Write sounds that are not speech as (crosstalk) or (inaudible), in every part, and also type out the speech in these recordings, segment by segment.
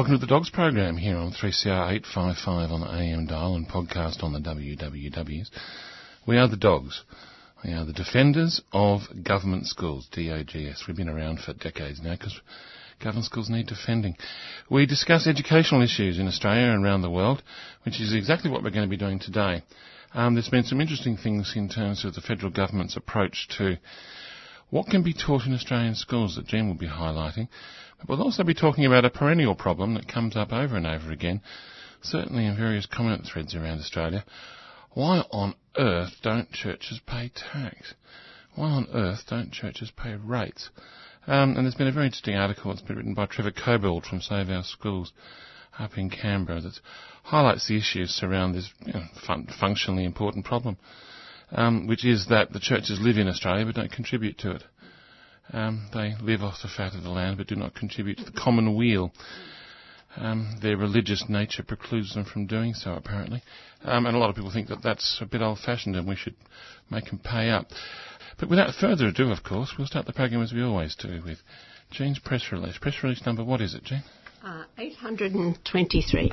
Welcome to the Dogs program here on 3CR 855 on the AM dial and podcast on the WWWs. We are the Dogs. We are the defenders of government schools, DOGS. We've been around for decades now because government schools need defending. We discuss educational issues in Australia and around the world, which is exactly what we're going to be doing today. Um, there's been some interesting things in terms of the federal government's approach to what can be taught in Australian schools that Jean will be highlighting. but We'll also be talking about a perennial problem that comes up over and over again, certainly in various comment threads around Australia. Why on earth don't churches pay tax? Why on earth don't churches pay rates? Um, and there's been a very interesting article that's been written by Trevor Cobbold from Save Our Schools up in Canberra that highlights the issues surrounding this you know, fun- functionally important problem um, which is that the churches live in Australia but don't contribute to it. Um, they live off the fat of the land but do not contribute to the common weal. Um, their religious nature precludes them from doing so, apparently. Um, and a lot of people think that that's a bit old-fashioned and we should make them pay up. But without further ado, of course, we'll start the program as we always do with Jean's press release. Press release number, what is it, Jean? Uh, 823.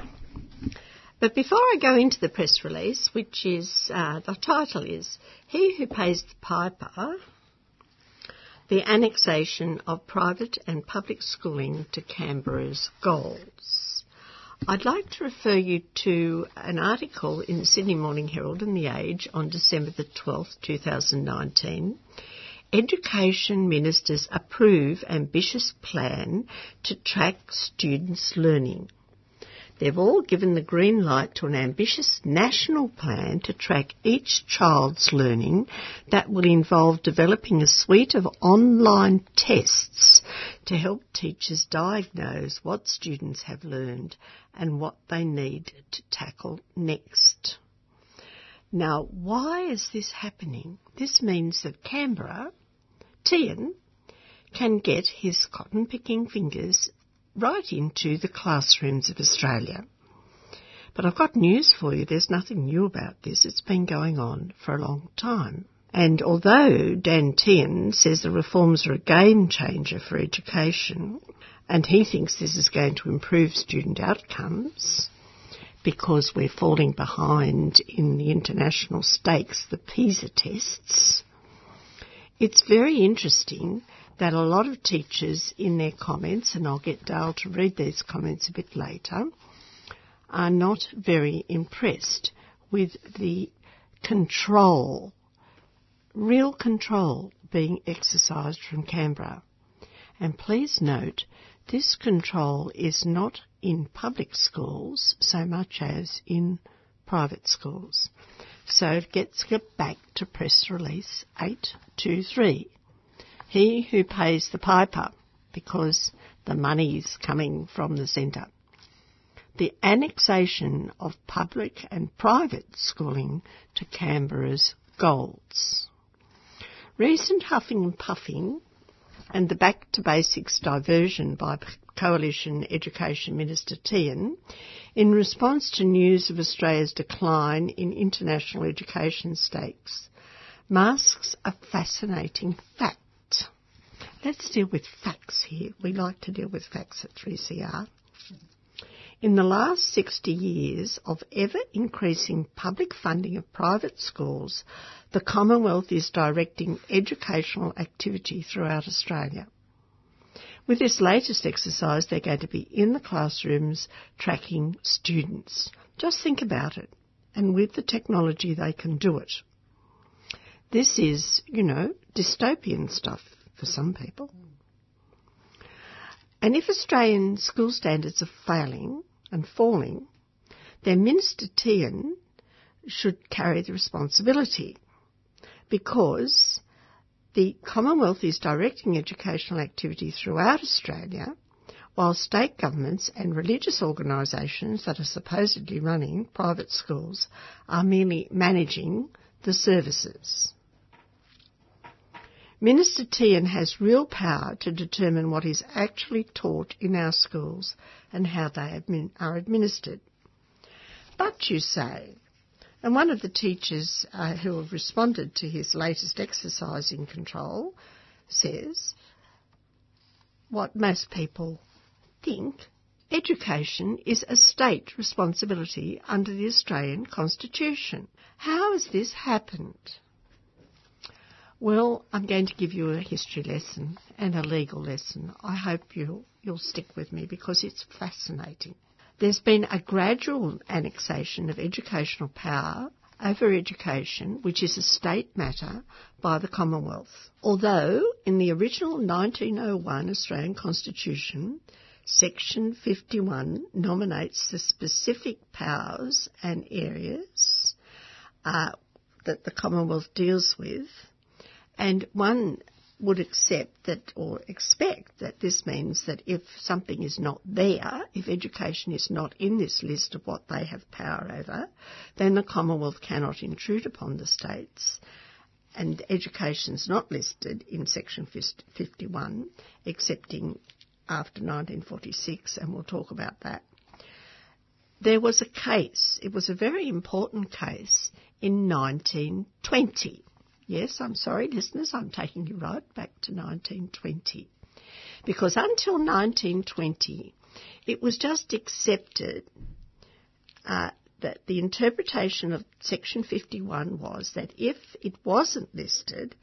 But before I go into the press release, which is uh, the title is He Who Pays the Piper, the annexation of private and public schooling to Canberra's goals. I'd like to refer you to an article in the Sydney Morning Herald and The Age on December the 12th, 2019. Education ministers approve ambitious plan to track students' learning. They've all given the green light to an ambitious national plan to track each child's learning that will involve developing a suite of online tests to help teachers diagnose what students have learned and what they need to tackle next. Now, why is this happening? This means that Canberra, Tehan, can get his cotton picking fingers right into the classrooms of Australia. But I've got news for you. There's nothing new about this. It's been going on for a long time. And although Dan Tehan says the reforms are a game changer for education, and he thinks this is going to improve student outcomes, because we're falling behind in the international stakes, the PISA tests, it's very interesting that a lot of teachers in their comments, and I'll get Dale to read these comments a bit later, are not very impressed with the control, real control being exercised from Canberra. And please note, this control is not in public schools so much as in private schools. So let's get back to press release 823 he who pays the piper, because the money is coming from the centre. The annexation of public and private schooling to Canberra's goals. Recent huffing and puffing and the back to basics diversion by Coalition Education Minister Tehan in response to news of Australia's decline in international education stakes masks a fascinating fact Let's deal with facts here. We like to deal with facts at 3CR. In the last 60 years of ever increasing public funding of private schools, the Commonwealth is directing educational activity throughout Australia. With this latest exercise, they're going to be in the classrooms tracking students. Just think about it. And with the technology, they can do it. This is, you know, dystopian stuff for some people. And if Australian school standards are failing and falling, then Minister Tehan should carry the responsibility because the Commonwealth is directing educational activity throughout Australia while state governments and religious organisations that are supposedly running private schools are merely managing the services. Minister Tehan has real power to determine what is actually taught in our schools and how they are administered. But you say, and one of the teachers uh, who have responded to his latest exercise in control says what most people think education is a state responsibility under the Australian Constitution. How has this happened? Well, I'm going to give you a history lesson and a legal lesson. I hope you'll, you'll stick with me because it's fascinating. There's been a gradual annexation of educational power over education, which is a state matter, by the Commonwealth. Although in the original 1901 Australian Constitution, Section 51 nominates the specific powers and areas uh, that the Commonwealth deals with, and one would accept that or expect that this means that if something is not there, if education is not in this list of what they have power over, then the Commonwealth cannot intrude upon the states. And education is not listed in section 51, excepting after 1946, and we'll talk about that. There was a case, it was a very important case in 1920 Yes, I'm sorry, listeners, I'm taking you right back to 1920. Because until 1920, it was just accepted uh, that the interpretation of Section 51 was that if it wasn't listed,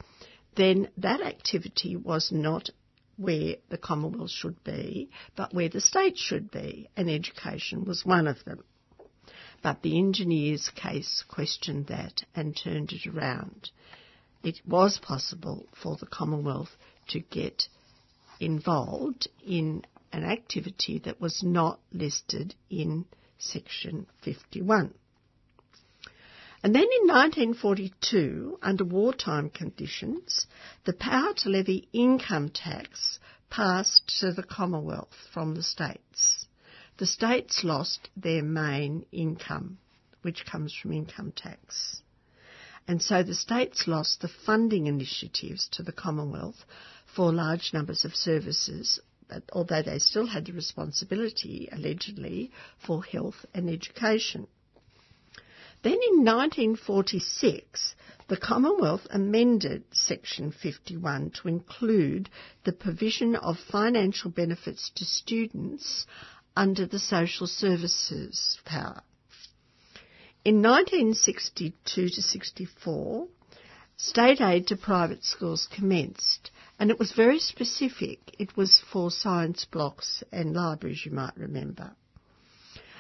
then that activity was not where the Commonwealth should be, but where the state should be, and education was one of them. But the engineers' case questioned that and turned it around it was possible for the Commonwealth to get involved in an activity that was not listed in Section 51. And then in 1942, under wartime conditions, the power to levy income tax passed to the Commonwealth from the states. The states lost their main income, which comes from income tax. And so the states lost the funding initiatives to the Commonwealth for large numbers of services, although they still had the responsibility, allegedly, for health and education. Then in 1946, the Commonwealth amended Section 51 to include the provision of financial benefits to students under the social services power. In 1962 to 64, state aid to private schools commenced, and it was very specific. It was for science blocks and libraries, you might remember.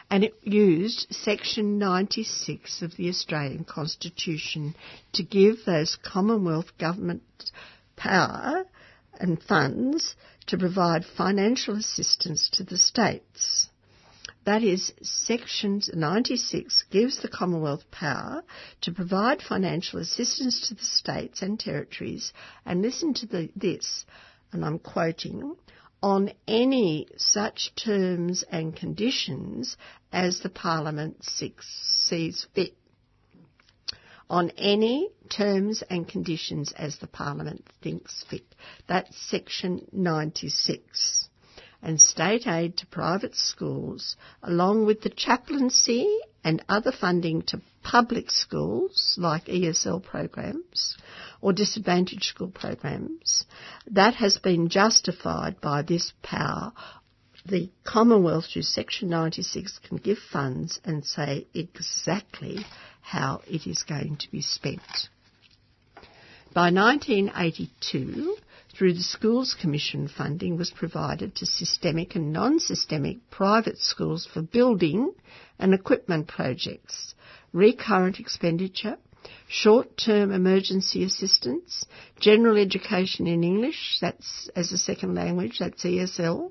And it used Section 96 of the Australian Constitution to give those Commonwealth government power and funds to provide financial assistance to the states. That is, Section 96 gives the Commonwealth power to provide financial assistance to the states and territories, and listen to the, this, and I'm quoting, on any such terms and conditions as the Parliament sees fit. On any terms and conditions as the Parliament thinks fit. That's section 96 and state aid to private schools, along with the chaplaincy and other funding to public schools like ESL programs or disadvantaged school programs, that has been justified by this power. The Commonwealth, through Section 96, can give funds and say exactly how it is going to be spent. By 1982, through the Schools Commission funding was provided to systemic and non-systemic private schools for building and equipment projects, recurrent expenditure, short-term emergency assistance, general education in English, that's as a second language, that's ESL,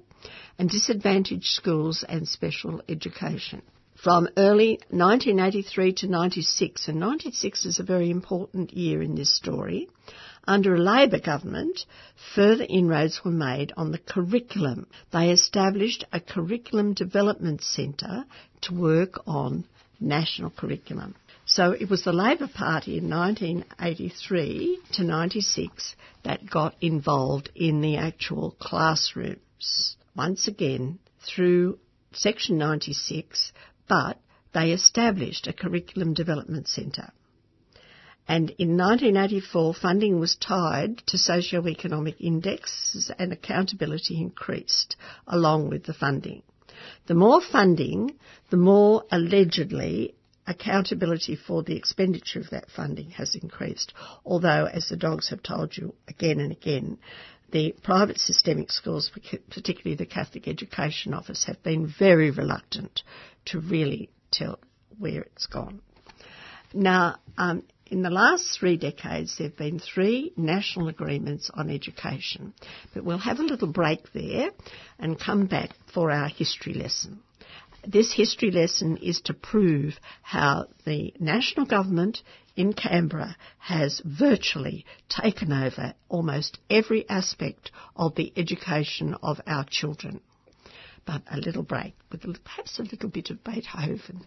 and disadvantaged schools and special education. From early 1983 to 96, and 96 is a very important year in this story, under a Labor government, further inroads were made on the curriculum. They established a curriculum development centre to work on national curriculum. So it was the Labor Party in 1983 to 96 that got involved in the actual classrooms. Once again, through Section 96, but they established a curriculum development centre. And in 1984, funding was tied to socio-economic indexes and accountability increased along with the funding. The more funding, the more allegedly accountability for the expenditure of that funding has increased. Although, as the dogs have told you again and again, the private systemic schools, particularly the Catholic Education Office, have been very reluctant to really tell where it's gone. Now, um, in the last three decades, there have been three national agreements on education, but we'll have a little break there and come back for our history lesson. This history lesson is to prove how the national government in Canberra has virtually taken over almost every aspect of the education of our children. But a little break with perhaps a little bit of Beethoven.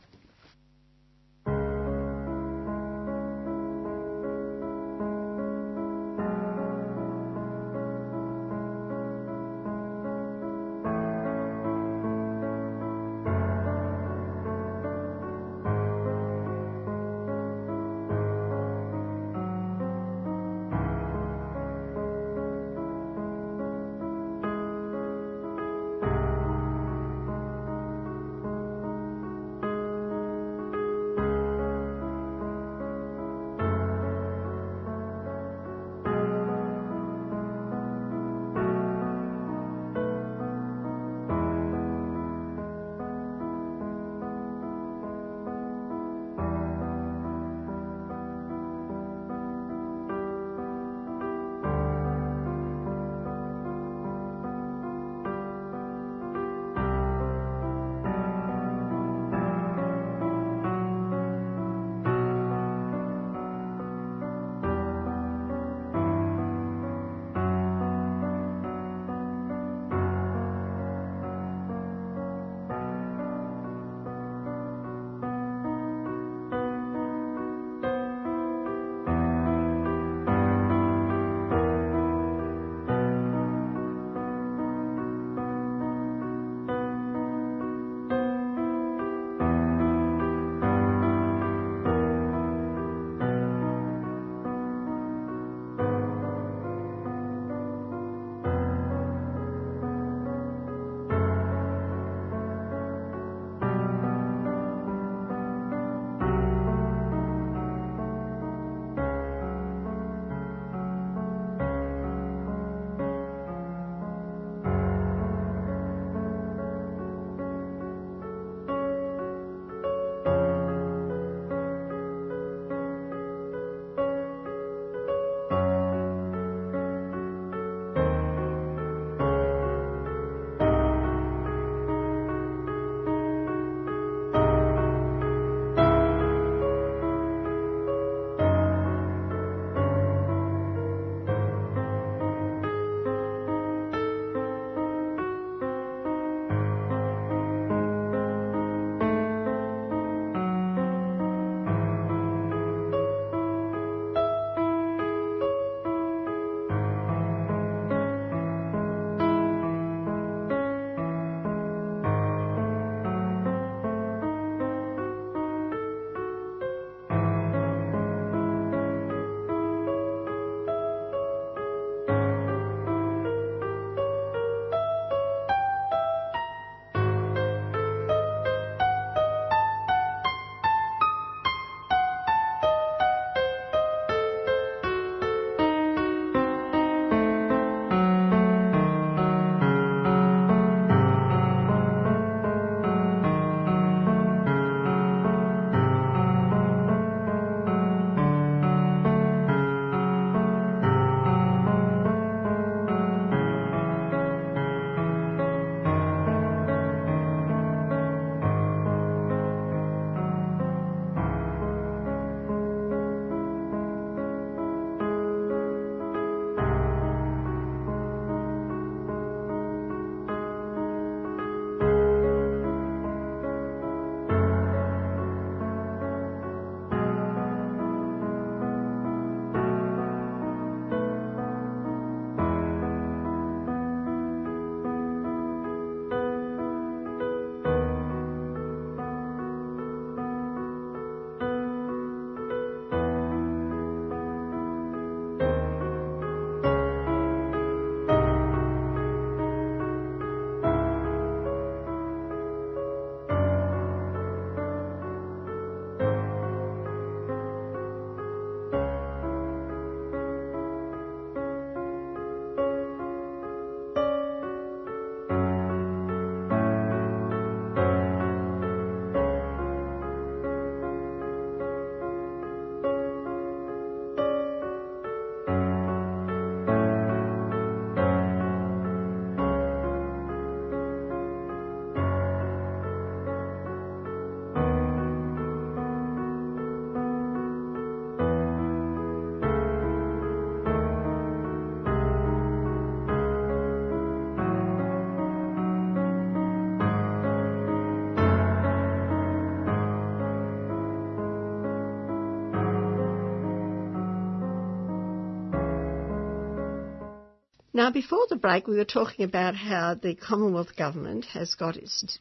Now, before the break, we were talking about how the Commonwealth Government has got its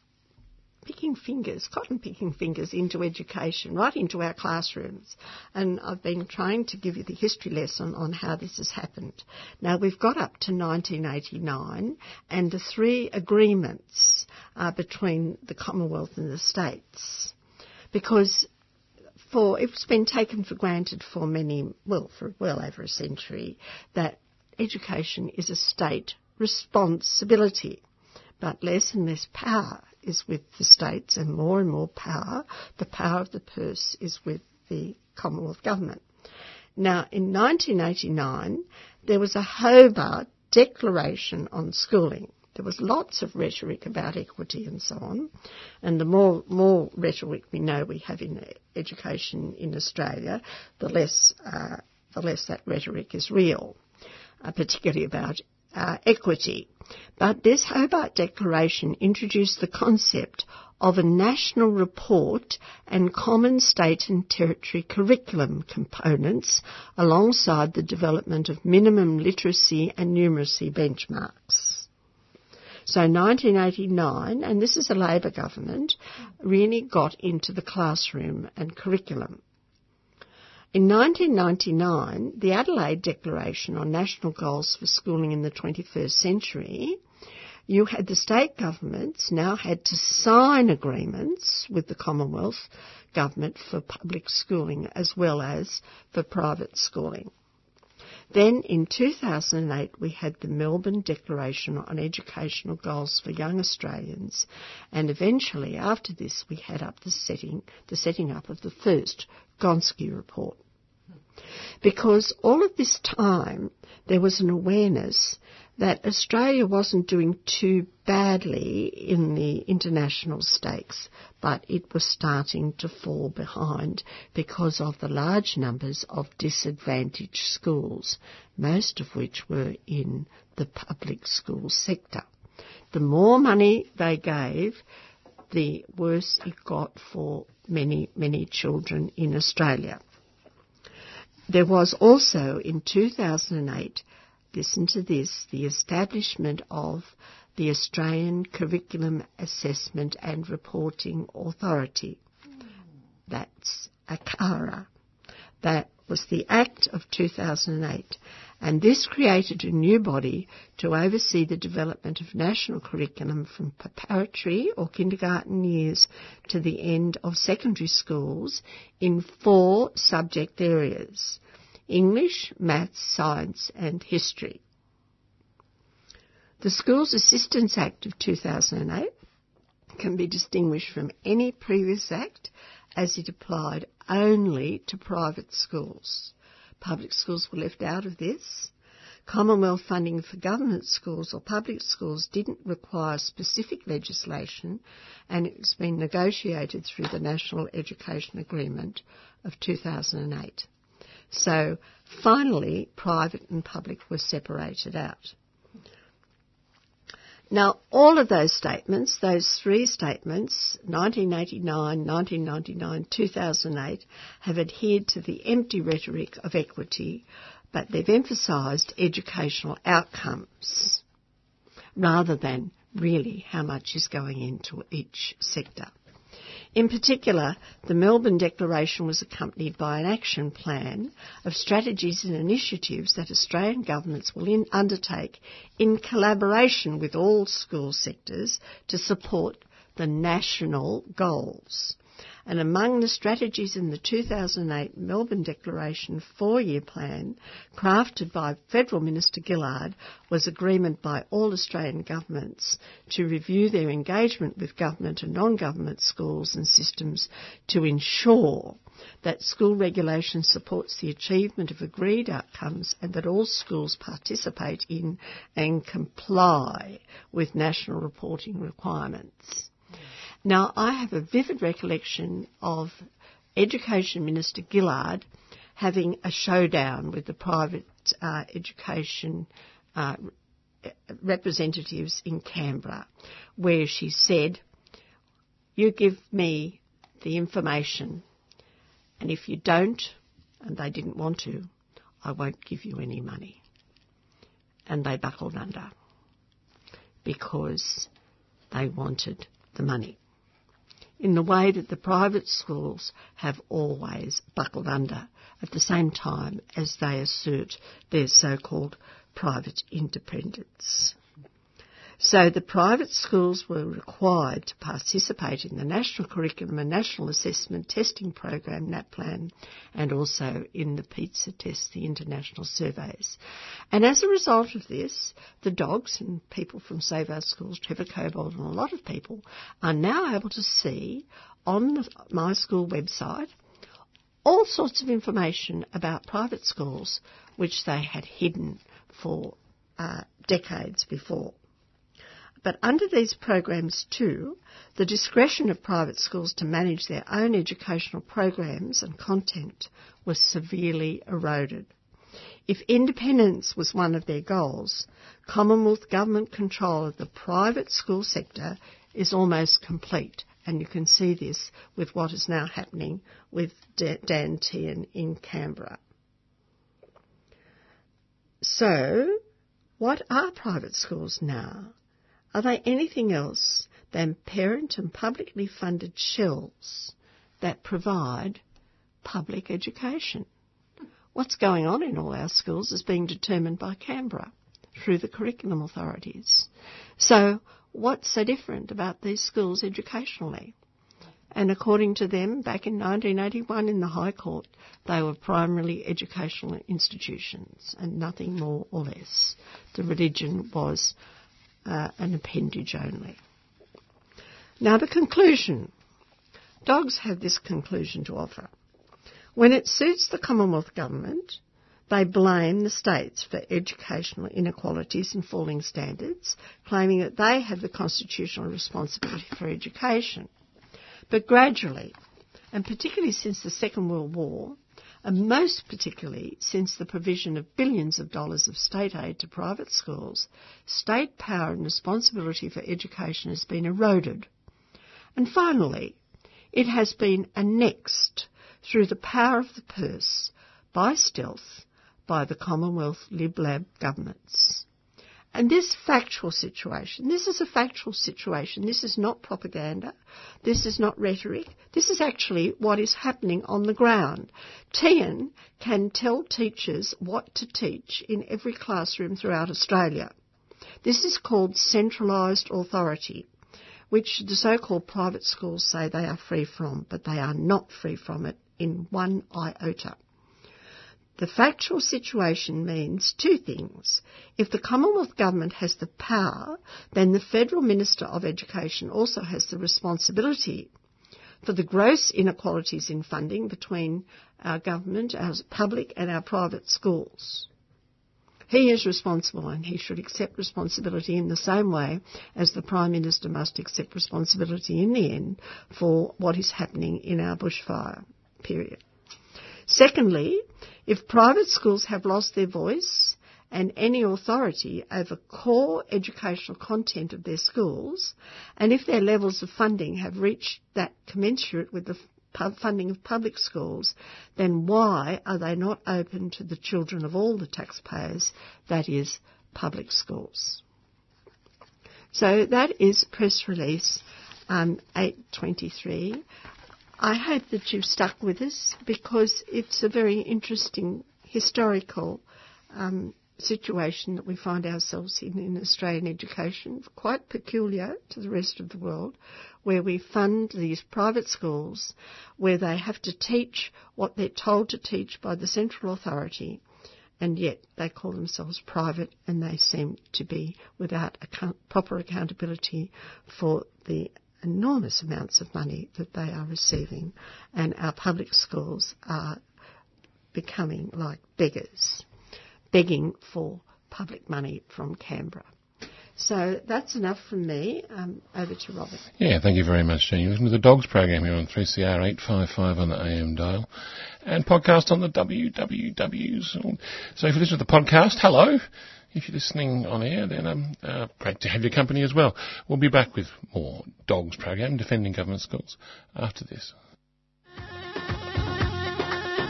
picking fingers, cotton picking fingers into education, right into our classrooms. And I've been trying to give you the history lesson on how this has happened. Now we've got up to 1989 and the three agreements are between the Commonwealth and the states. Because for, it's been taken for granted for many, well, for well over a century that education is a state responsibility but less and less power is with the states and more and more power, the power of the purse is with the Commonwealth Government. Now, in 1989, there was a Hobart Declaration on Schooling. There was lots of rhetoric about equity and so on, and the more more rhetoric we know we have in education in Australia, the less uh, the less that rhetoric is real, uh, particularly about uh, equity. But this Hobart Declaration introduced the concept of a national report and common state and territory curriculum components alongside the development of minimum literacy and numeracy benchmarks. So 1989, and this is a Labor government, really got into the classroom and curriculum. In 1999, the Adelaide Declaration on National Goals for Schooling in the 21st Century, you had the state governments now had to sign agreements with the Commonwealth government for public schooling as well as for private schooling. Then in 2008 we had the Melbourne Declaration on Educational Goals for Young Australians and eventually after this we had up the setting, the setting up of the first Gonski report. Because all of this time there was an awareness that Australia wasn't doing too badly in the international stakes, but it was starting to fall behind because of the large numbers of disadvantaged schools, most of which were in the public school sector. The more money they gave, the worse it got for many, many children in Australia. There was also in 2008, listen to this, the establishment of the Australian Curriculum Assessment and Reporting Authority. That's ACARA. That was the Act of 2008 and this created a new body to oversee the development of national curriculum from preparatory or kindergarten years to the end of secondary schools in four subject areas English, Maths, Science and History. The Schools Assistance Act of 2008 can be distinguished from any previous act as it applied only to private schools. Public schools were left out of this. Commonwealth funding for government schools or public schools didn't require specific legislation and it's been negotiated through the National Education Agreement of 2008. So finally, private and public were separated out. Now, all of those statements, those three statements, 1989, 1999, 2008, have adhered to the empty rhetoric of equity, but they've emphasised educational outcomes rather than really how much is going into each sector. In particular, the Melbourne Declaration was accompanied by an action plan of strategies and initiatives that Australian governments will in undertake in collaboration with all school sectors to support the national goals and among the strategies in the 2008 Melbourne Declaration four-year plan, crafted by Federal Minister Gillard, was agreement by all Australian governments to review their engagement with government and non-government schools and systems to ensure that school regulation supports the achievement of agreed outcomes and that all schools participate in and comply with national reporting requirements. Now, I have a vivid recollection of Education Minister Gillard having a showdown with the private uh, education uh, representatives in Canberra, where she said, You give me the information, and if you don't, and they didn't want to, I won't give you any money. and they buckled under because they wanted the money. In the way that the private schools have always buckled under at the same time as they assert their so-called private independence. So the private schools were required to participate in the National Curriculum and National Assessment Testing Program, NAPLAN, and also in the PISA test, the international surveys. And as a result of this, the dogs and people from Save Our Schools, Trevor Cobbold and a lot of people, are now able to see on the My School website all sorts of information about private schools which they had hidden for uh, decades before. But under these programs too, the discretion of private schools to manage their own educational programs and content was severely eroded. If independence was one of their goals, Commonwealth government control of the private school sector is almost complete. And you can see this with what is now happening with Dan Tehan in Canberra. So, what are private schools now? Are they anything else than parent and publicly funded shells that provide public education? What's going on in all our schools is being determined by Canberra through the curriculum authorities. So, what's so different about these schools educationally? And according to them, back in 1981 in the High Court, they were primarily educational institutions and nothing more or less. The religion was uh, an appendage only. Now, the conclusion. Dogs have this conclusion to offer. When it suits the Commonwealth Government, they blame the states for educational inequalities and falling standards, claiming that they have the constitutional responsibility for education. But gradually, and particularly since the Second World War, and most particularly since the provision of billions of dollars of state aid to private schools, state power and responsibility for education has been eroded. And finally, it has been annexed through the power of the purse by stealth by the Commonwealth Lib Lab governments. And this factual situation, this is a factual situation. This is not propaganda. This is not rhetoric. This is actually what is happening on the ground. Tehan can tell teachers what to teach in every classroom throughout Australia. This is called centralised authority, which the so-called private schools say they are free from, but they are not free from it in one iota. The factual situation means two things. If the Commonwealth Government has the power, then the Federal Minister of Education also has the responsibility for the gross inequalities in funding between our government, our public and our private schools. He is responsible and he should accept responsibility in the same way as the Prime Minister must accept responsibility in the end for what is happening in our bushfire period. Secondly, if private schools have lost their voice and any authority over core educational content of their schools, and if their levels of funding have reached that commensurate with the funding of public schools, then why are they not open to the children of all the taxpayers, that is, public schools? So that is press release um, 823. I hope that you've stuck with us because it's a very interesting historical um, situation that we find ourselves in in Australian education, quite peculiar to the rest of the world, where we fund these private schools where they have to teach what they're told to teach by the central authority, and yet they call themselves private and they seem to be without account- proper accountability for the enormous amounts of money that they are receiving, and our public schools are becoming like beggars, begging for public money from Canberra. So that's enough from me. Um, over to Robert. Yeah, thank you very much, Jenny. Listen to the Dogs program here on 3CR 855 on the AM dial and podcast on the WWWs. So if you listen to the podcast, hello. If you're listening on air, then um, uh, great to have your company as well. We'll be back with more Dogs program, Defending Government Schools, after this.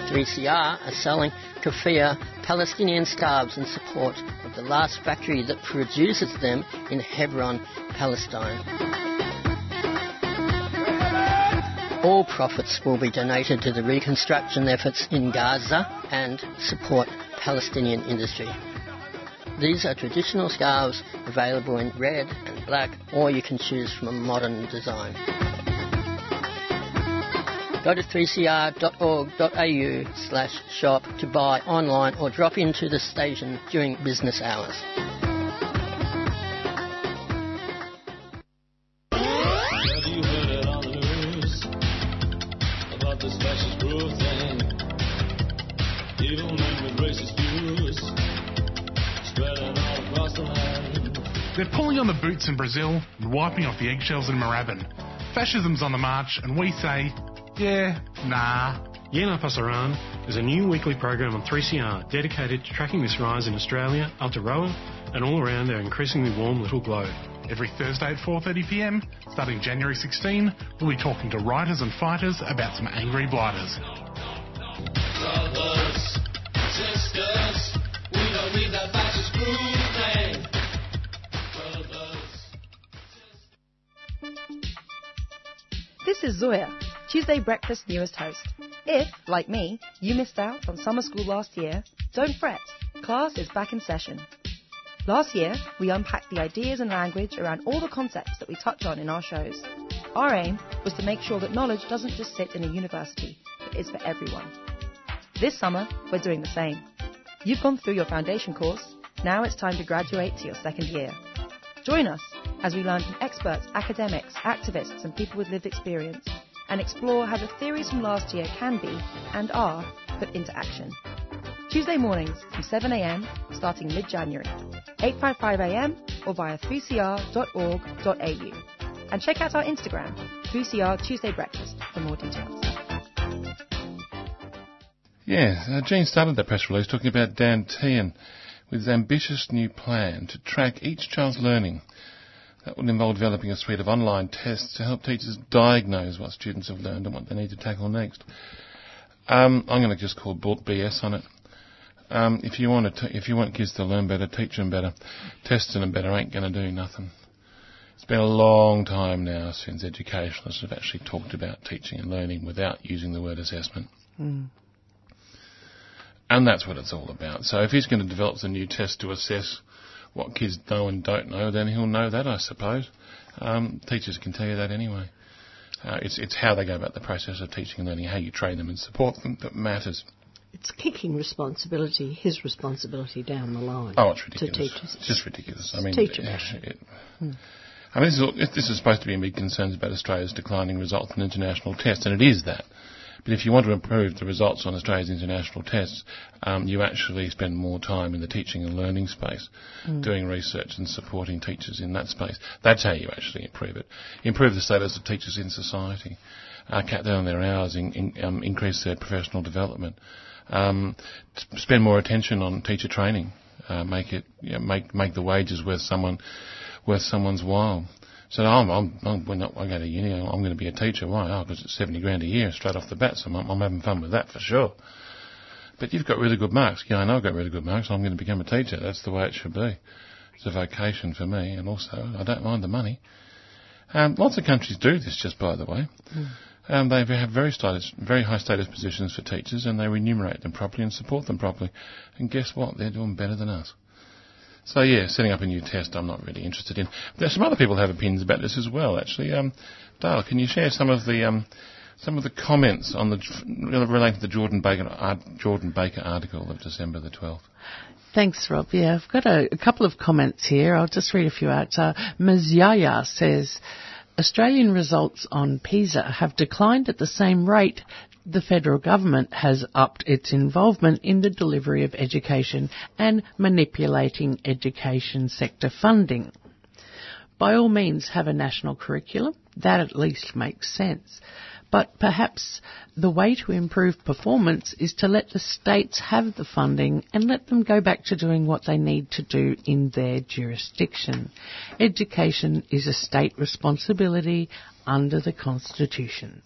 3CR are selling Kafia Palestinian scarves in support of the last factory that produces them in Hebron, Palestine. All profits will be donated to the reconstruction efforts in Gaza and support Palestinian industry. These are traditional scarves available in red and black, or you can choose from a modern design. Go to 3cr.org.au slash shop to buy online or drop into the station during business hours. They're pulling on the boots in Brazil and wiping off the eggshells in Moorabbin. Fascism's on the march, and we say, yeah, nah. Yeah Nah Pasaran is a new weekly program on 3CR dedicated to tracking this rise in Australia, Aotearoa, and all around our increasingly warm little globe. Every Thursday at 4.30pm, starting January 16, we'll be talking to writers and fighters about some angry blighters. Brothers, sisters, we don't need This is Zoya, Tuesday Breakfast newest host. If, like me, you missed out on summer school last year, don't fret. Class is back in session. Last year, we unpacked the ideas and language around all the concepts that we touch on in our shows. Our aim was to make sure that knowledge doesn't just sit in a university, but is for everyone. This summer, we're doing the same. You've gone through your foundation course, now it's time to graduate to your second year. Join us as we learn from experts, academics, activists, and people with lived experience, and explore how the theories from last year can be, and are, put into action. Tuesday mornings from 7am, starting mid-January, 8.55am or via 3cr.org.au. And check out our Instagram, 3CR Tuesday Breakfast, for more details. Yeah, uh, Jean started that press release talking about Dan Tehan with his ambitious new plan to track each child's learning. That would involve developing a suite of online tests to help teachers diagnose what students have learned and what they need to tackle next. Um, I'm going to just call BS on it. Um, if you want to, if you want kids to learn better, teach them better, testing them better ain't going to do nothing. It's been a long time now since educationalists have actually talked about teaching and learning without using the word assessment. And that's what it's all about. So if he's going to develop a new test to assess what kids know and don't know, then he'll know that, I suppose. Um, teachers can tell you that anyway. Uh, it's, it's how they go about the process of teaching and learning, how you train them and support them that matters. It's kicking responsibility, his responsibility down the line. Oh, it's To ridiculous. teachers. It's just ridiculous. I mean, Teacher it- it- I mean, this is, this is supposed to be a big concern about Australia's declining results in international tests, and it is that. But if you want to improve the results on Australia's international tests, um, you actually spend more time in the teaching and learning space, doing research and supporting teachers in that space. That's how you actually improve it. Improve the status of teachers in society, uh, cut down their hours, in, in, um, increase their professional development, um, spend more attention on teacher training, uh, make it you know, make make the wages worth someone worth someone's while. So I'm, I'm, I'm when I go to uni, I'm going to be a teacher. Why? Oh, because it's 70 grand a year straight off the bat, so I'm, I'm having fun with that for sure. But you've got really good marks. Yeah, I know I've got really good marks. I'm going to become a teacher. That's the way it should be. It's a vocation for me, and also I don't mind the money. Um, lots of countries do this, just by the way. Um, they have very status, very high status positions for teachers, and they remunerate them properly and support them properly. And guess what? They're doing better than us. So yeah, setting up a new test, I'm not really interested in. There's some other people have opinions about this as well. Actually, um, Dale, can you share some of the um, some of the comments on the relating to the Jordan Baker Jordan Baker article of December the 12th? Thanks, Rob. Yeah, I've got a, a couple of comments here. I'll just read a few out. Uh, Ms. Yaya says, Australian results on PISA have declined at the same rate the federal government has upped its involvement in the delivery of education and manipulating education sector funding. By all means, have a national curriculum. That at least makes sense. But perhaps the way to improve performance is to let the states have the funding and let them go back to doing what they need to do in their jurisdiction. Education is a state responsibility under the Constitution.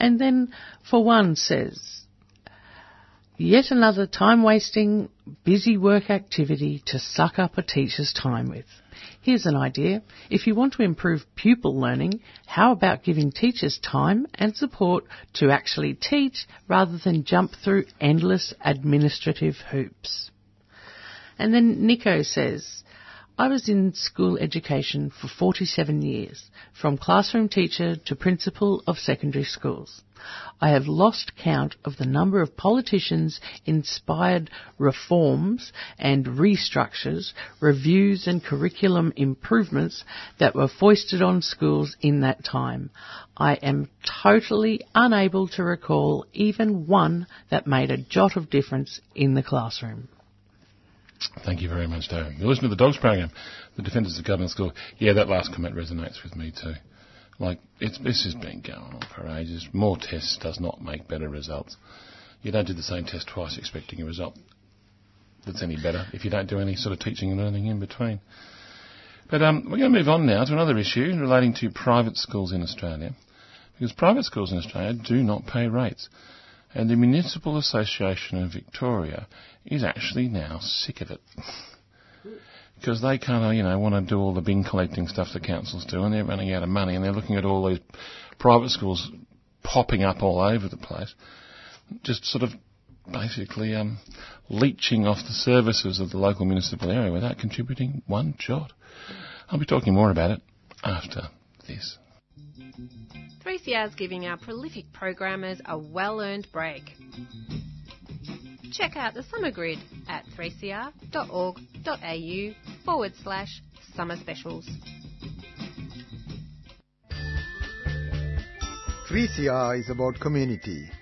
And then, for one, says, Yet another time wasting, busy work activity to suck up a teacher's time with. Here's an idea. If you want to improve pupil learning, how about giving teachers time and support to actually teach rather than jump through endless administrative hoops? And then Nico says, I was in school education for 47 years, from classroom teacher to principal of secondary schools. I have lost count of the number of politicians inspired reforms and restructures, reviews and curriculum improvements that were foisted on schools in that time. I am totally unable to recall even one that made a jot of difference in the classroom. Thank you very much, Darren. You listen to the Dogs program, the Defenders of Government School. Yeah, that last comment resonates with me too. Like, it's, this has been going on for ages. More tests does not make better results. You don't do the same test twice expecting a result that's any better if you don't do any sort of teaching and learning in between. But um, we're going to move on now to another issue relating to private schools in Australia. Because private schools in Australia do not pay rates. And the Municipal Association of Victoria is actually now sick of it. because they kind of, you know, want to do all the bin collecting stuff the councils do, and they're running out of money, and they're looking at all these private schools popping up all over the place, just sort of basically um, leeching off the services of the local municipal area without contributing one jot. I'll be talking more about it after this. 3CR is giving our prolific programmers a well earned break. Check out the summer grid at 3cr.org.au forward slash summer specials. 3CR is about community,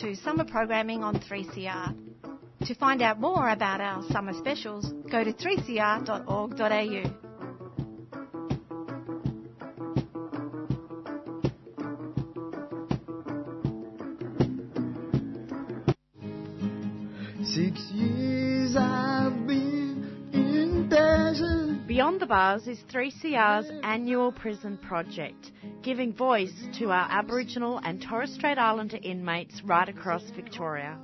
To summer programming on 3CR. To find out more about our summer specials, go to 3cr.org.au. Six years I've been in desert. Beyond the Bars is 3CR's annual prison project, giving voice to our Aboriginal and Torres Strait Islander inmates right across Victoria.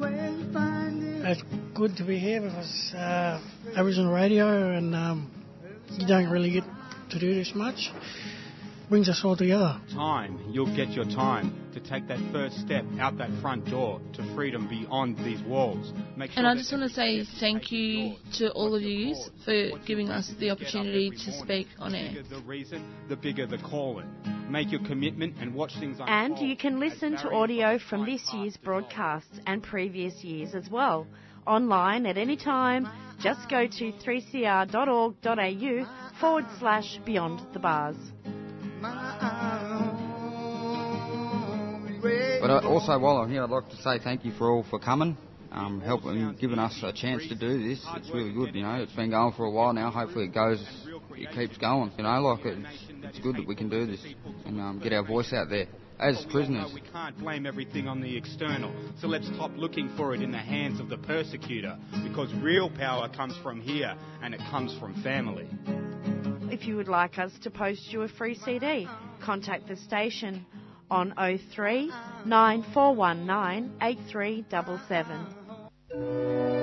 It's good to be here because uh, Aboriginal radio and um, you don't really get to do this much. Brings us all together. time, you'll get your time to take that first step out that front door to freedom beyond these walls. Make sure And I just want to say thank you to all of you for giving us the opportunity to speak on air. the reason, the bigger the calling. Make your commitment and watch things unfold. And you can listen to audio from this year's broadcasts and previous years as well. Online at any time, just go to 3cr.org.au forward slash beyond the bars. But uh, also, while I'm here, I'd like to say thank you for all for coming, um, helping, giving us a chance to do this. It's really good, you know. It's been going for a while now. Hopefully, it goes, it keeps going. You know, like it's, it's good that we can do this and um, get our voice out there as prisoners. We can't blame everything on the external, so let's stop looking for it in the hands of the persecutor, because real power comes from here, and it comes from family. If you would like us to post you a free CD, contact the station on 03 9419 8377.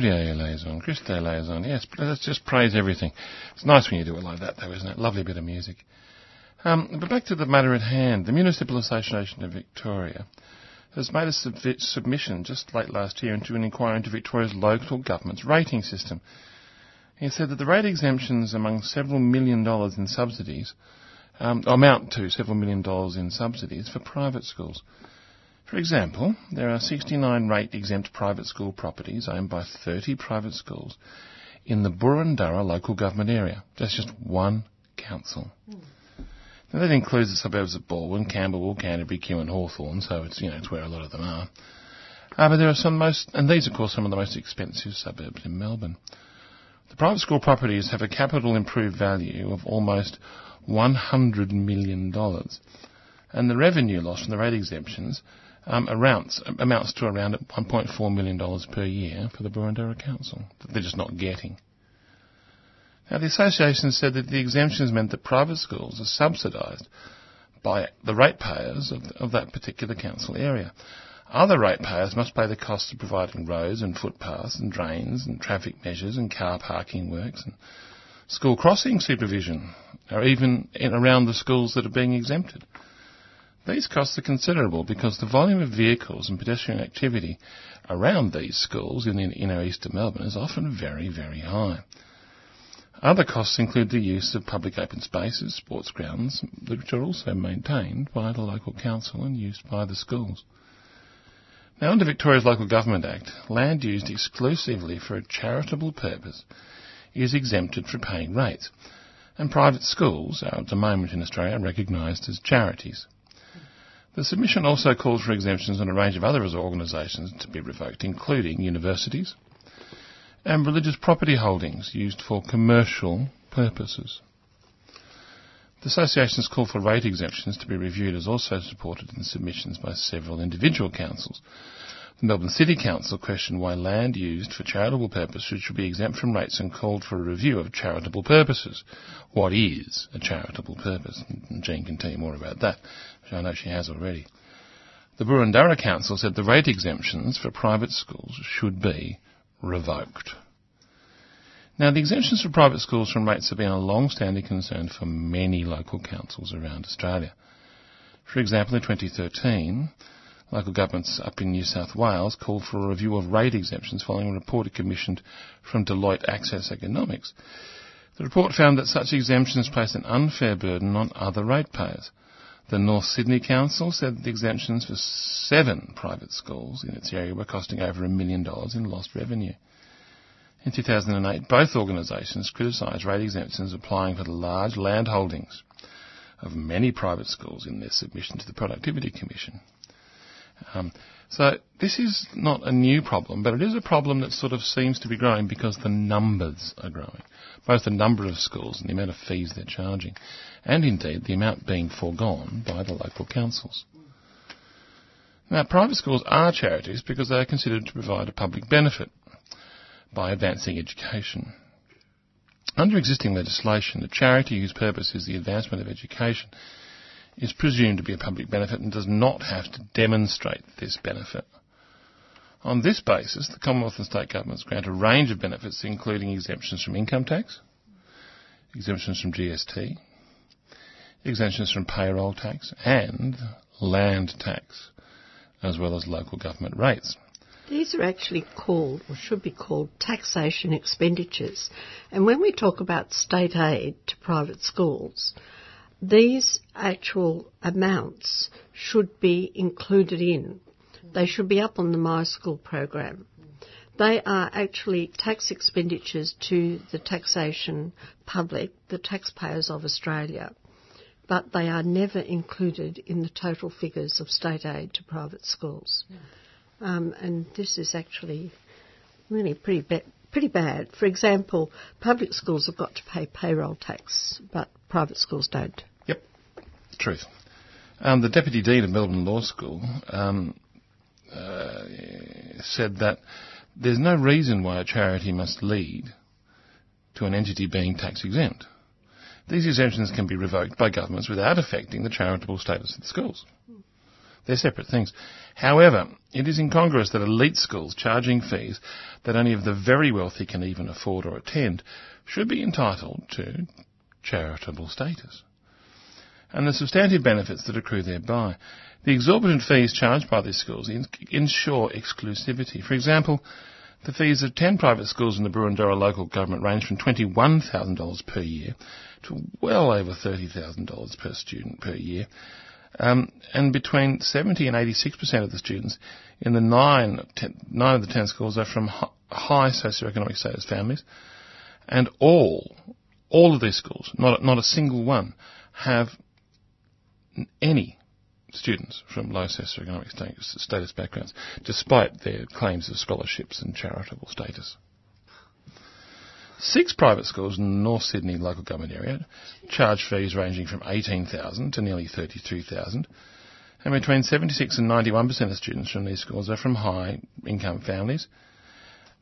Kyrie eleison, Christe eleison. Yes, let's just praise everything. It's nice when you do it like that, though, isn't it? Lovely bit of music. Um, but back to the matter at hand. The Municipal Association of Victoria has made a sub- submission just late last year into an inquiry into Victoria's local government's rating system. He said that the rate exemptions among several million dollars in subsidies um, amount to several million dollars in subsidies for private schools. For example, there are 69 rate exempt private school properties owned by 30 private schools in the Boroondara local government area. That's just one council. Now, that includes the suburbs of Balwyn, Camberwell, Canterbury, Kew and Hawthorn, so it's, you know, it's where a lot of them are. Uh, but there are some most, and these of course some of the most expensive suburbs in Melbourne. The private school properties have a capital improved value of almost $100 million. And the revenue loss from the rate exemptions um, amounts, amounts to around $1.4 million per year for the Boroondara Council that they're just not getting. Now, the association said that the exemptions meant that private schools are subsidised by the ratepayers of, of that particular council area. Other ratepayers must pay the cost of providing roads and footpaths and drains and traffic measures and car parking works and school crossing supervision, or even in around the schools that are being exempted. These costs are considerable because the volume of vehicles and pedestrian activity around these schools in the inner east of Melbourne is often very, very high. Other costs include the use of public open spaces, sports grounds, which are also maintained by the local council and used by the schools. Now, under Victoria's Local Government Act, land used exclusively for a charitable purpose is exempted from paying rates, and private schools are at the moment in Australia are recognised as charities. The submission also calls for exemptions on a range of other organisations to be revoked, including universities and religious property holdings used for commercial purposes. The association's call for rate exemptions to be reviewed is also supported in submissions by several individual councils. The Melbourne City Council questioned why land used for charitable purposes should be exempt from rates and called for a review of charitable purposes. What is a charitable purpose? And Jean can tell you more about that, I know she has already. The Boroondara Council said the rate exemptions for private schools should be revoked. Now, the exemptions for private schools from rates have been a long-standing concern for many local councils around Australia. For example, in 2013, local governments up in New South Wales called for a review of rate exemptions following a report commissioned from Deloitte Access Economics. The report found that such exemptions place an unfair burden on other ratepayers. The North Sydney Council said the exemptions for seven private schools in its area were costing over a million dollars in lost revenue. In 2008, both organisations criticised rate exemptions applying for the large land holdings of many private schools in their submission to the Productivity Commission. Um, so this is not a new problem, but it is a problem that sort of seems to be growing because the numbers are growing, both the number of schools and the amount of fees they're charging, and indeed the amount being foregone by the local councils. Now, private schools are charities because they are considered to provide a public benefit by advancing education. Under existing legislation, a charity whose purpose is the advancement of education is presumed to be a public benefit and does not have to demonstrate this benefit. On this basis, the Commonwealth and state governments grant a range of benefits, including exemptions from income tax, exemptions from GST, exemptions from payroll tax, and land tax, as well as local government rates. These are actually called, or should be called, taxation expenditures. And when we talk about state aid to private schools, these actual amounts should be included in. They should be up on the My School program. They are actually tax expenditures to the taxation public, the taxpayers of Australia, but they are never included in the total figures of state aid to private schools. Um, and this is actually really pretty ba- pretty bad. For example, public schools have got to pay payroll tax, but private schools don't. Truth. Um, the Deputy Dean of Melbourne Law School um, uh, said that there's no reason why a charity must lead to an entity being tax exempt. These exemptions can be revoked by governments without affecting the charitable status of the schools. They're separate things. However, it is incongruous that elite schools charging fees that only of the very wealthy can even afford or attend should be entitled to charitable status. And the substantive benefits that accrue thereby. The exorbitant fees charged by these schools ensure exclusivity. For example, the fees of 10 private schools in the Boroondara local government range from $21,000 per year to well over $30,000 per student per year. Um, and between 70 and 86% of the students in the nine, ten, nine of the 10 schools are from high socioeconomic status families. And all, all of these schools, not, not a single one, have any students from low socioeconomic status backgrounds, despite their claims of scholarships and charitable status. Six private schools in the North Sydney local government area charge fees ranging from 18,000 to nearly 32,000. And between 76 and 91% of students from these schools are from high income families.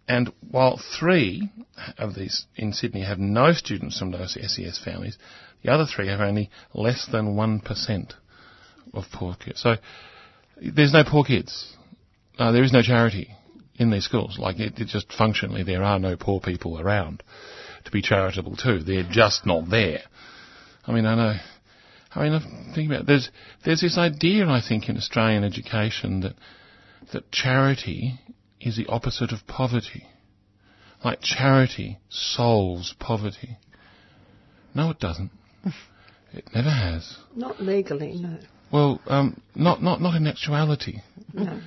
And while three of these in Sydney have no students from those SES families, the other three have only less than 1% of poor kids. So there's no poor kids. Uh, there is no charity in these schools. Like it, it just functionally, there are no poor people around to be charitable to. They're just not there. I mean, I know. I mean, i think about it. There's there's this idea, I think, in Australian education that that charity is the opposite of poverty. Like charity solves poverty. No, it doesn't. (laughs) It never has. Not legally, no. Well, um, not, not, not in actuality. No.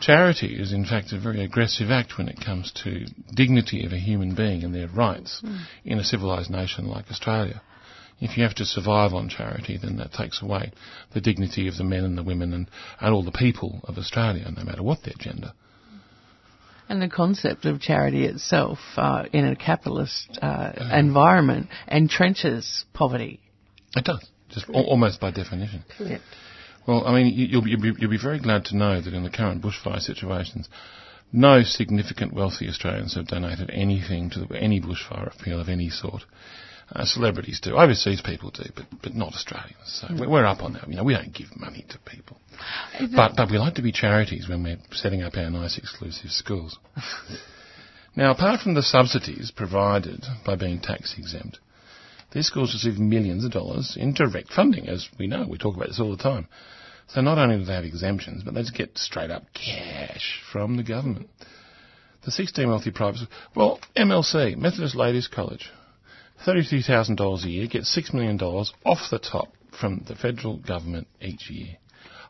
Charity is, in fact, a very aggressive act when it comes to dignity of a human being and their rights Mm. in a civilised nation like Australia. If you have to survive on charity, then that takes away the dignity of the men and the women and, and all the people of Australia, no matter what their gender. And the concept of charity itself uh, in a capitalist uh, environment entrenches poverty. It does, just al- almost by definition. Correct. Well, I mean, you- you'll be, you'll, be, you'll be very glad to know that in the current bushfire situations, no significant wealthy Australians have donated anything to the, any bushfire appeal of any sort. Uh, celebrities do, overseas people do, but but not Australians. So Mm. we're, up on that. You know, we don't give money to people, but but we like to be charities when we're setting up our nice exclusive schools. (laughs) now, apart from the subsidies provided by being tax exempt, these schools receive millions of dollars in direct funding, as we know. We talk about this all the time. So not only do they have exemptions, but they just get straight up cash from the government. The 16 wealthy private schools, well, MLC, Methodist Ladies College, $32,000 a year, gets $6 million off the top from the federal government each year.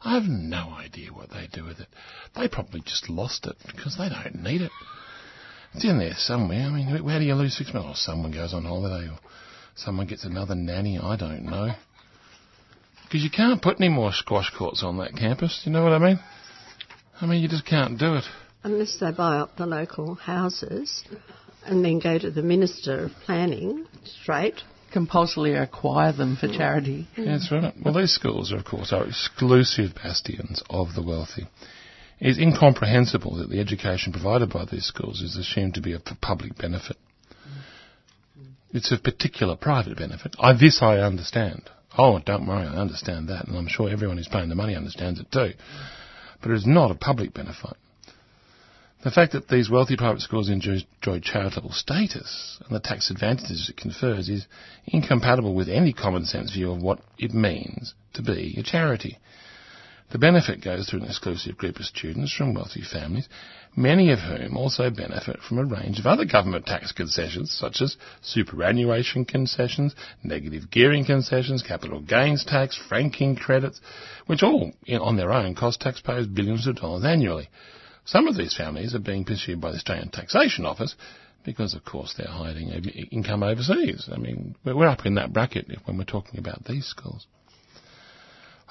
I have no idea what they do with it. They probably just lost it because they don't need it. It's in there somewhere. I mean, where do you lose six million? Or oh, someone goes on holiday, or someone gets another nanny. I don't know. Because you can't put any more squash courts on that campus. You know what I mean? I mean, you just can't do it. Unless they buy up the local houses and then go to the Minister of Planning straight. Compulsorily acquire them for charity. Yeah, that's right. Well, these schools, are, of course, are exclusive bastions of the wealthy. It is incomprehensible that the education provided by these schools is assumed to be of public benefit. It's of particular private benefit. I, this I understand. Oh, don't worry, I understand that, and I'm sure everyone who's paying the money understands it too. But it is not a public benefit. The fact that these wealthy private schools enjoy, enjoy charitable status and the tax advantages it confers is incompatible with any common sense view of what it means to be a charity. The benefit goes to an exclusive group of students from wealthy families, many of whom also benefit from a range of other government tax concessions, such as superannuation concessions, negative gearing concessions, capital gains tax, franking credits, which all, on their own, cost taxpayers billions of dollars annually. Some of these families are being pursued by the Australian Taxation Office because, of course, they're hiding income overseas. I mean, we're up in that bracket when we're talking about these schools.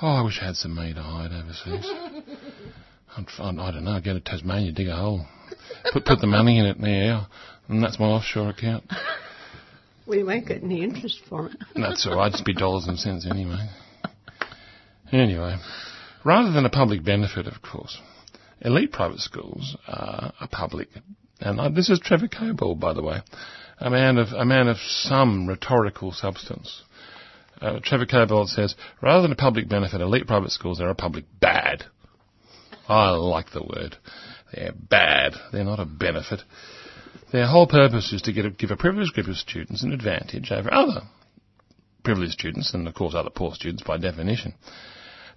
Oh, I wish I had some money to hide overseas. (laughs) I'd, I'd, I don't know, go to Tasmania, dig a hole, put put the money in it there, and that's my offshore account. (laughs) We won't get any interest for it. (laughs) That's all right, just be dollars and cents anyway. Anyway, rather than a public benefit, of course, elite private schools are a public. And this is Trevor Cobbold, by the way, a man of a man of some rhetorical substance. Uh, Trevor Cobbold says, rather than a public benefit, elite private schools are a public bad. I like the word. They're bad. They're not a benefit. Their whole purpose is to a, give a privileged group of students an advantage over other privileged students, and of course other poor students by definition.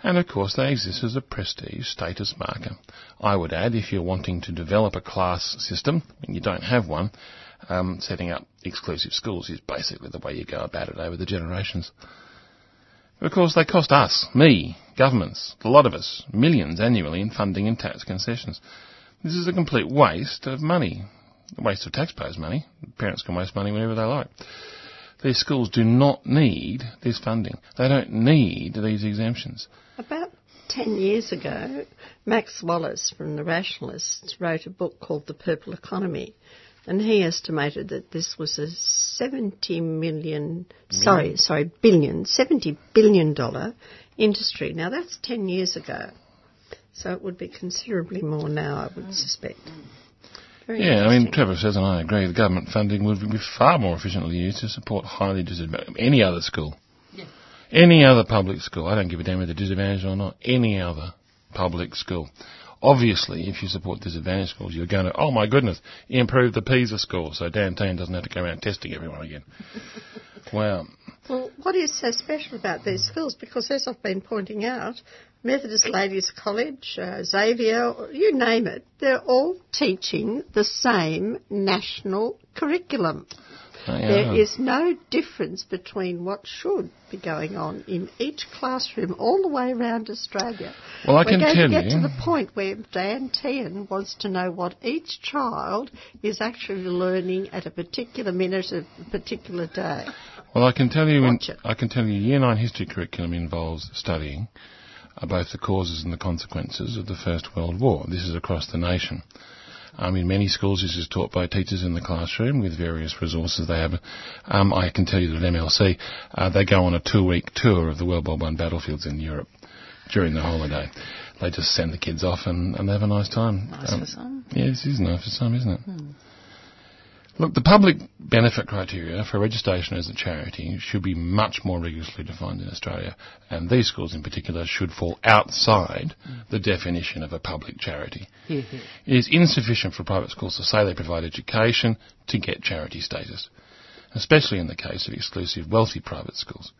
And of course they exist as a prestige status marker. I would add, if you're wanting to develop a class system, and you don't have one, um, setting up exclusive schools is basically the way you go about it over the generations. Of course, they cost us, me, governments, a lot of us, millions annually in funding and tax concessions. This is a complete waste of money, a waste of taxpayers' money. Parents can waste money whenever they like. These schools do not need this funding. They don't need these exemptions. About 10 years ago, Max Wallace from The Rationalists wrote a book called The Purple Economy. And he estimated that this was a 70 million, sorry, sorry, billion, 70 billion dollar industry. Now that's 10 years ago. So it would be considerably more now, I would suspect. Very yeah, I mean. Trevor says, and I agree, the government funding would be far more efficiently used to support highly disadvantaged, any other school. Any other public school. I don't give a damn if they're disadvantaged or not. Any other public school. Obviously, if you support disadvantaged schools, you're going to, oh my goodness, improve the PISA score so Dan Tehan doesn't have to go around testing everyone again. (laughs) wow. Well, what is so special about these schools? Because as I've been pointing out, Methodist Ladies College, uh, Xavier, you name it, they're all teaching the same national curriculum. They There are. is no difference between what should be going on in each classroom all the way around Australia. Well, I We're can going tell to get you- to the point where Dan Tehan wants to know what each child is actually learning at a particular minute of a particular day. Well, I can tell you, in, I can tell you, Year Nine history curriculum involves studying uh, both the causes and the consequences of the First World War. This is across the nation. Um, in many schools, this is taught by teachers in the classroom with various resources they have. Um, I can tell you that at MLC, uh, they go on a two-week tour of the World War One battlefields in Europe during the holiday. They just send the kids off and, and they have a nice time. Nice Um, for some. Yeah, this is nice for some, isn't it? Look, the public benefit criteria for registration as a charity should be much more rigorously defined in Australia, and these schools in particular should fall outside the definition of a public charity. It is insufficient for private schools to say they provide education to get charity status, especially in the case of exclusive wealthy private schools.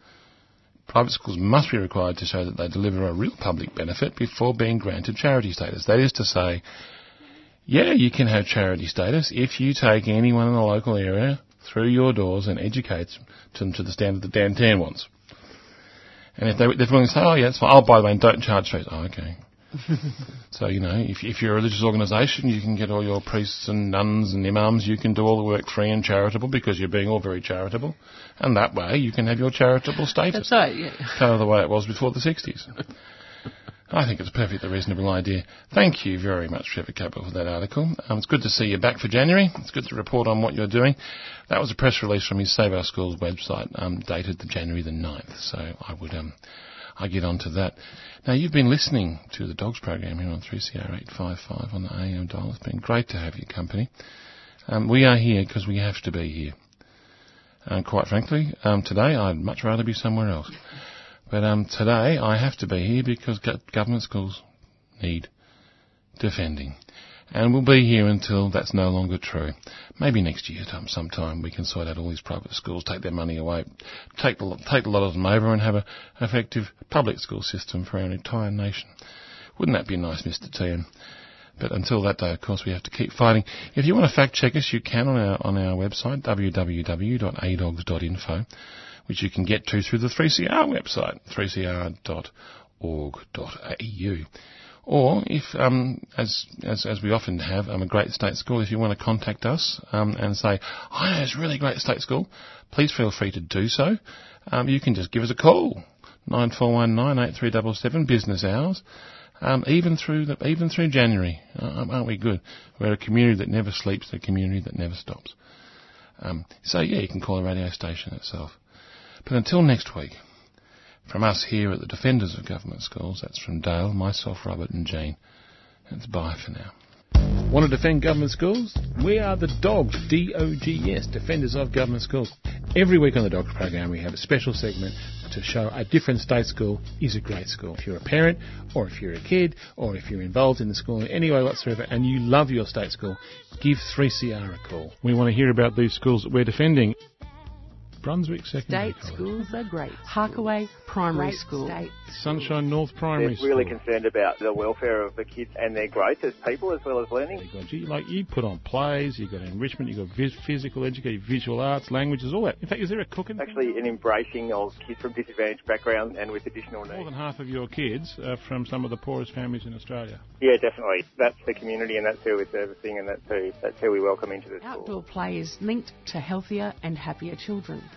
Private schools must be required to show that they deliver a real public benefit before being granted charity status. That is to say, yeah, you can have charity status if you take anyone in the local area through your doors and educate them to the standard that Dan Tehan wants. And if they, they're willing to say, oh yeah, it's fine. Oh, by the way, don't charge fees. Oh, okay. (laughs) So, you know, if, if you're a religious organisation, you can get all your priests and nuns and imams, you can do all the work free and charitable because you're being all very charitable. And that way you can have your charitable status. That's right, yeah. Kind of the way it was before the 60s. (laughs) I think it's a perfectly reasonable idea. Thank you very much, Trevor Cobbold, for that article. Um, it's good to see you back for January. It's good to report on what you're doing. That was a press release from his Save Our Schools website, um, dated the January the 9th. So I would, um, I get on to that. Now you've been listening to the Dogs program here on 3CR 855 on the AM dial. It's been great to have your company. Um, we are here because we have to be here. And quite frankly, um, today I'd much rather be somewhere else. But um, today I have to be here because government schools need defending. And we'll be here until that's no longer true. Maybe next year sometime we can sort out all these private schools, take their money away, take, the, take a lot of them over and have a effective public school system for our entire nation. Wouldn't that be nice, Mr. Tehan? But until that day, of course, we have to keep fighting. If you want to fact check us, you can on our on our website www.adogs.info, which you can get to through the 3CR website, 3cr.org.au. Or if, um, as, as as we often have, um, a great state school, if you want to contact us um, and say, "I know it's a really great state school," please feel free to do so. Um, you can just give us a call, nine four one nine eight three double seven business hours. Um, even through the, even through January, aren't we good? We're a community that never sleeps, a community that never stops. Um, so yeah, you can call the radio station itself. But until next week, from us here at the Defenders of Government Schools, that's from Dale, myself, Robert, and Jane, It's bye for now. Want to defend government schools? We are the Dogs, D-O-G-S, Defenders of Government Schools. Every week on the Dogs program we have a special segment to show a different state school is a great school. If you're a parent, or if you're a kid, or if you're involved in the school in any way whatsoever and you love your state school, give 3CR a call. We want to hear about these schools that we're defending. Brunswick Secondary State College. schools are great. Harkaway Primary Great School. Sunshine North Primary They're really School. concerned about the welfare of the kids and their growth as people as well as learning. God, you, like you put on plays, you've got enrichment, you've got vis- physical education, visual arts, languages, all that. In fact, is there a cooking? Actually, an embracing of kids from disadvantaged backgrounds and with additional needs. More than half of your kids are from some of the poorest families in Australia. Yeah, definitely. That's the community and that's who we're servicing and that's who, that's who we welcome into the school. Outdoor play is linked to healthier and happier children.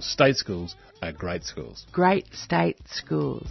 The state schools are great schools. Great state schools.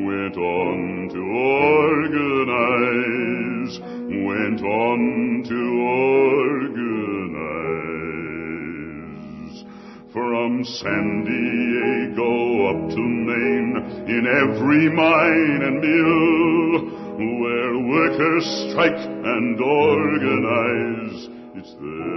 and organize, it's there